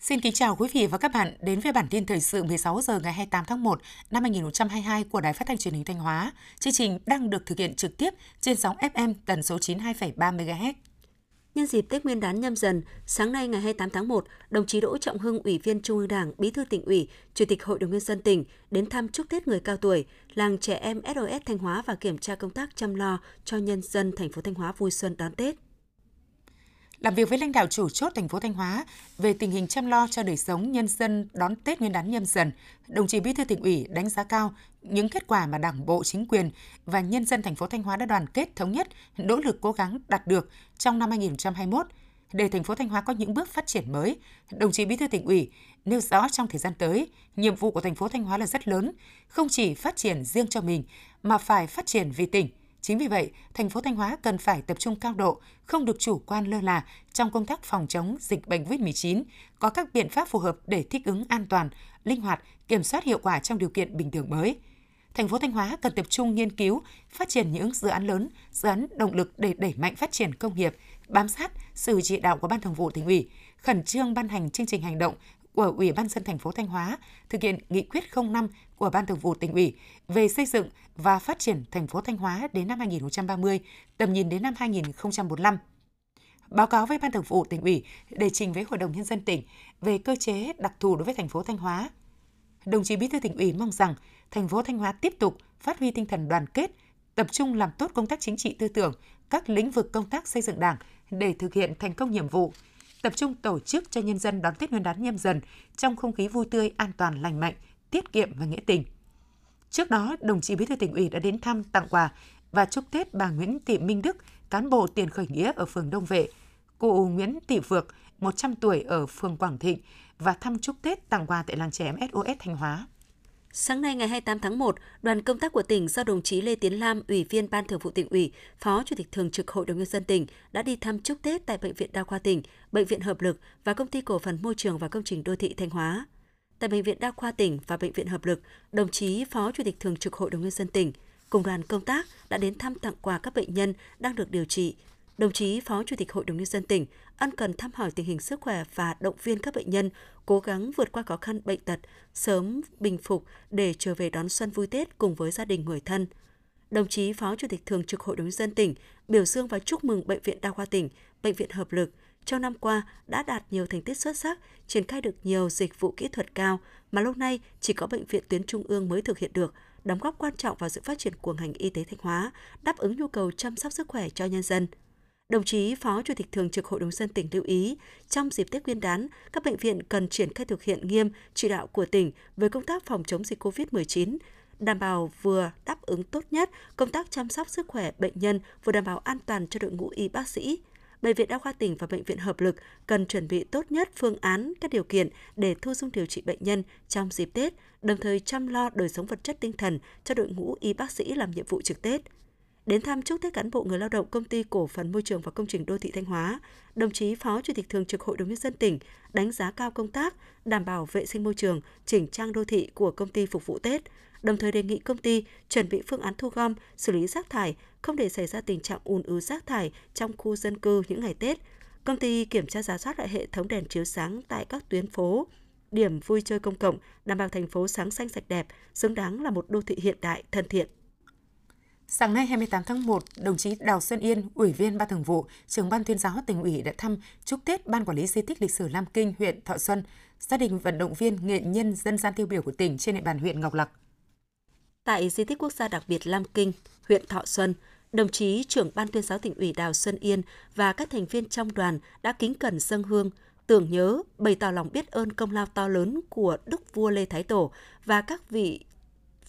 Xin kính chào quý vị và các bạn đến với bản tin thời sự 16 giờ ngày 28 tháng 1 năm 2022 của Đài Phát thanh Truyền hình Thanh Hóa. Chương trình đang được thực hiện trực tiếp trên sóng FM tần số 92,3 MHz. Nhân dịp Tết Nguyên đán nhâm dần, sáng nay ngày 28 tháng 1, đồng chí Đỗ Trọng Hưng, Ủy viên Trung ương Đảng, Bí thư tỉnh ủy, Chủ tịch Hội đồng nhân dân tỉnh đến thăm chúc Tết người cao tuổi, làng trẻ em SOS Thanh Hóa và kiểm tra công tác chăm lo cho nhân dân thành phố Thanh Hóa vui xuân đón Tết. Làm việc với lãnh đạo chủ chốt thành phố Thanh Hóa về tình hình chăm lo cho đời sống nhân dân đón Tết Nguyên đán nhâm dần, đồng chí Bí thư tỉnh ủy đánh giá cao những kết quả mà Đảng bộ, chính quyền và nhân dân thành phố Thanh Hóa đã đoàn kết thống nhất, nỗ lực cố gắng đạt được trong năm 2021 để thành phố Thanh Hóa có những bước phát triển mới. Đồng chí Bí thư tỉnh ủy nêu rõ trong thời gian tới, nhiệm vụ của thành phố Thanh Hóa là rất lớn, không chỉ phát triển riêng cho mình mà phải phát triển vì tỉnh Chính vì vậy, thành phố Thanh Hóa cần phải tập trung cao độ, không được chủ quan lơ là trong công tác phòng chống dịch bệnh COVID-19, có các biện pháp phù hợp để thích ứng an toàn, linh hoạt, kiểm soát hiệu quả trong điều kiện bình thường mới. Thành phố Thanh Hóa cần tập trung nghiên cứu, phát triển những dự án lớn, dự án động lực để đẩy mạnh phát triển công nghiệp, bám sát sự chỉ đạo của Ban Thường vụ tỉnh ủy, khẩn trương ban hành chương trình hành động của Ủy ban dân thành phố Thanh Hóa thực hiện nghị quyết 05 của Ban Thường vụ tỉnh ủy về xây dựng và phát triển thành phố Thanh Hóa đến năm 2030, tầm nhìn đến năm 2045. Báo cáo với Ban Thường vụ tỉnh ủy để trình với Hội đồng nhân dân tỉnh về cơ chế đặc thù đối với thành phố Thanh Hóa. Đồng chí Bí thư tỉnh ủy mong rằng thành phố Thanh Hóa tiếp tục phát huy tinh thần đoàn kết, tập trung làm tốt công tác chính trị tư tưởng, các lĩnh vực công tác xây dựng Đảng để thực hiện thành công nhiệm vụ, tập trung tổ chức cho nhân dân đón Tết Nguyên đán nhâm dần trong không khí vui tươi, an toàn, lành mạnh, tiết kiệm và nghĩa tình. Trước đó, đồng chí Bí thư tỉnh ủy đã đến thăm, tặng quà và chúc Tết bà Nguyễn Thị Minh Đức, cán bộ tiền khởi nghĩa ở phường Đông Vệ, cụ Nguyễn Thị Phược, 100 tuổi ở phường Quảng Thịnh và thăm chúc Tết tặng quà tại làng trẻ em SOS Thanh Hóa. Sáng nay ngày 28 tháng 1, đoàn công tác của tỉnh do đồng chí Lê Tiến Lam, Ủy viên Ban Thường vụ tỉnh ủy, Phó Chủ tịch Thường trực Hội đồng nhân dân tỉnh đã đi thăm chúc Tết tại Bệnh viện Đa khoa tỉnh, Bệnh viện Hợp lực và Công ty Cổ phần Môi trường và Công trình Đô thị Thanh Hóa. Tại Bệnh viện Đa khoa tỉnh và Bệnh viện Hợp lực, đồng chí Phó Chủ tịch Thường trực Hội đồng nhân dân tỉnh cùng đoàn công tác đã đến thăm tặng quà các bệnh nhân đang được điều trị đồng chí Phó Chủ tịch Hội đồng Nhân dân tỉnh ân cần thăm hỏi tình hình sức khỏe và động viên các bệnh nhân cố gắng vượt qua khó khăn bệnh tật, sớm bình phục để trở về đón xuân vui Tết cùng với gia đình người thân. Đồng chí Phó Chủ tịch Thường trực Hội đồng Nhân dân tỉnh biểu dương và chúc mừng Bệnh viện Đa khoa tỉnh, Bệnh viện Hợp lực trong năm qua đã đạt nhiều thành tích xuất sắc, triển khai được nhiều dịch vụ kỹ thuật cao mà lâu nay chỉ có bệnh viện tuyến trung ương mới thực hiện được, đóng góp quan trọng vào sự phát triển của ngành y tế Thanh Hóa, đáp ứng nhu cầu chăm sóc sức khỏe cho nhân dân. Đồng chí Phó Chủ tịch Thường trực Hội đồng dân tỉnh lưu ý, trong dịp Tết Nguyên đán, các bệnh viện cần triển khai thực hiện nghiêm chỉ đạo của tỉnh về công tác phòng chống dịch COVID-19, đảm bảo vừa đáp ứng tốt nhất công tác chăm sóc sức khỏe bệnh nhân, vừa đảm bảo an toàn cho đội ngũ y bác sĩ. Bệnh viện Đa khoa tỉnh và Bệnh viện Hợp lực cần chuẩn bị tốt nhất phương án, các điều kiện để thu dung điều trị bệnh nhân trong dịp Tết, đồng thời chăm lo đời sống vật chất tinh thần cho đội ngũ y bác sĩ làm nhiệm vụ trực Tết. Đến thăm chúc Tết cán bộ người lao động công ty cổ phần môi trường và công trình đô thị Thanh Hóa, đồng chí Phó Chủ tịch Thường trực Hội đồng nhân dân tỉnh đánh giá cao công tác đảm bảo vệ sinh môi trường, chỉnh trang đô thị của công ty phục vụ Tết, đồng thời đề nghị công ty chuẩn bị phương án thu gom, xử lý rác thải, không để xảy ra tình trạng ùn ứ rác thải trong khu dân cư những ngày Tết. Công ty kiểm tra giá soát lại hệ thống đèn chiếu sáng tại các tuyến phố, điểm vui chơi công cộng, đảm bảo thành phố sáng xanh sạch đẹp, xứng đáng là một đô thị hiện đại, thân thiện. Sáng nay 28 tháng 1, đồng chí Đào Xuân Yên, Ủy viên Ban Thường vụ, trưởng Ban tuyên giáo tỉnh ủy đã thăm chúc Tết Ban Quản lý Di tích lịch sử Lam Kinh, huyện Thọ Xuân, gia đình vận động viên nghệ nhân dân gian tiêu biểu của tỉnh trên địa bàn huyện Ngọc Lặc. Tại di tích quốc gia đặc biệt Lam Kinh, huyện Thọ Xuân, đồng chí trưởng Ban tuyên giáo tỉnh ủy Đào Xuân Yên và các thành viên trong đoàn đã kính cẩn dâng hương, tưởng nhớ, bày tỏ lòng biết ơn công lao to lớn của Đức vua Lê Thái Tổ và các vị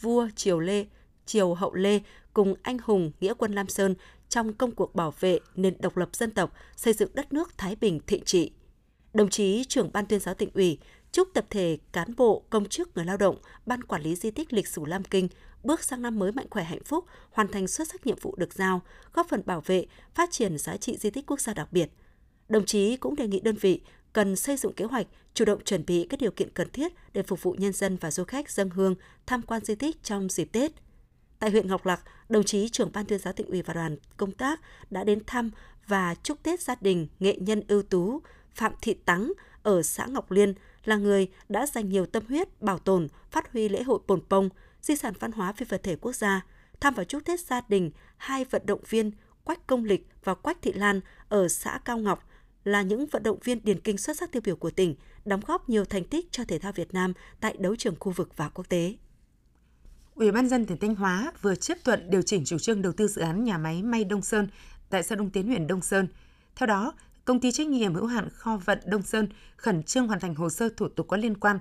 vua Triều Lê, Triều Hậu Lê cùng anh hùng nghĩa quân Lam Sơn trong công cuộc bảo vệ nền độc lập dân tộc, xây dựng đất nước Thái Bình thịnh trị. Đồng chí trưởng ban tuyên giáo tỉnh ủy chúc tập thể cán bộ, công chức, người lao động, ban quản lý di tích lịch sử Lam Kinh bước sang năm mới mạnh khỏe hạnh phúc, hoàn thành xuất sắc nhiệm vụ được giao, góp phần bảo vệ, phát triển giá trị di tích quốc gia đặc biệt. Đồng chí cũng đề nghị đơn vị cần xây dựng kế hoạch, chủ động chuẩn bị các điều kiện cần thiết để phục vụ nhân dân và du khách dân hương tham quan di tích trong dịp Tết. Tại huyện Ngọc Lặc, đồng chí trưởng ban tuyên giáo tỉnh ủy và đoàn công tác đã đến thăm và chúc Tết gia đình nghệ nhân ưu tú Phạm Thị Tắng ở xã Ngọc Liên là người đã dành nhiều tâm huyết bảo tồn, phát huy lễ hội Pồn Pông, di sản văn hóa phi vật thể quốc gia, thăm và chúc Tết gia đình hai vận động viên Quách Công Lịch và Quách Thị Lan ở xã Cao Ngọc là những vận động viên điền kinh xuất sắc tiêu biểu của tỉnh, đóng góp nhiều thành tích cho thể thao Việt Nam tại đấu trường khu vực và quốc tế. Ủy ban dân tỉnh Thanh Hóa vừa chấp thuận điều chỉnh chủ trương đầu tư dự án nhà máy may Đông Sơn tại xã Đông Tiến huyện Đông Sơn. Theo đó, công ty trách nhiệm hữu hạn kho vận Đông Sơn khẩn trương hoàn thành hồ sơ thủ tục có liên quan.